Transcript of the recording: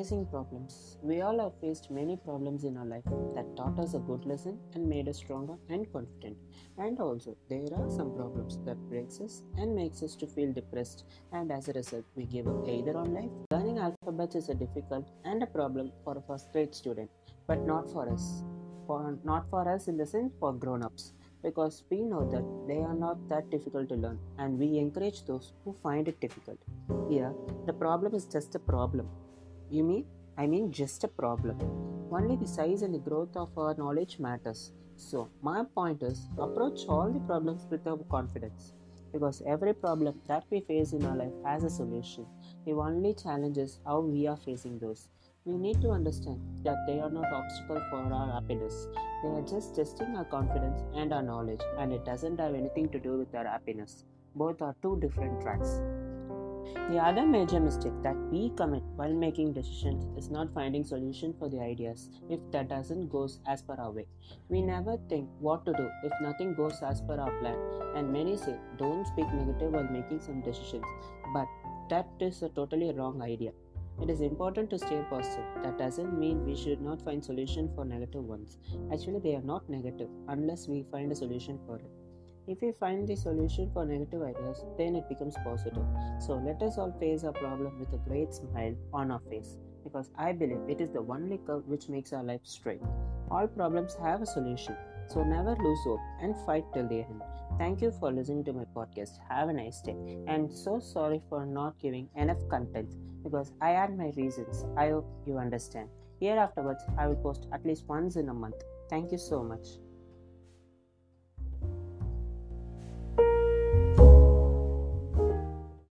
Facing problems. We all have faced many problems in our life that taught us a good lesson and made us stronger and confident. And also, there are some problems that breaks us and makes us to feel depressed and as a result we give up either on life. Learning alphabets is a difficult and a problem for a first grade student, but not for us. For not for us in the sense for grown-ups because we know that they are not that difficult to learn and we encourage those who find it difficult. Here, the problem is just a problem you mean? I mean, just a problem. Only the size and the growth of our knowledge matters. So, my point is to approach all the problems with our confidence because every problem that we face in our life has a solution. The only challenge is how we are facing those. We need to understand that they are not obstacle for our happiness. They are just testing our confidence and our knowledge, and it doesn't have anything to do with our happiness. Both are two different tracks. The other major mistake that we commit while making decisions is not finding solution for the ideas if that doesn't goes as per our way. We never think what to do if nothing goes as per our plan and many say don't speak negative while making some decisions but that is a totally wrong idea. It is important to stay positive. That doesn't mean we should not find solution for negative ones. Actually they are not negative unless we find a solution for it. If we find the solution for negative ideas, then it becomes positive. So let us all face our problem with a great smile on our face because I believe it is the only curve which makes our life straight. All problems have a solution. So never lose hope and fight till the end. Thank you for listening to my podcast. Have a nice day. And so sorry for not giving enough content because I had my reasons. I hope you understand. Here afterwards, I will post at least once in a month. Thank you so much.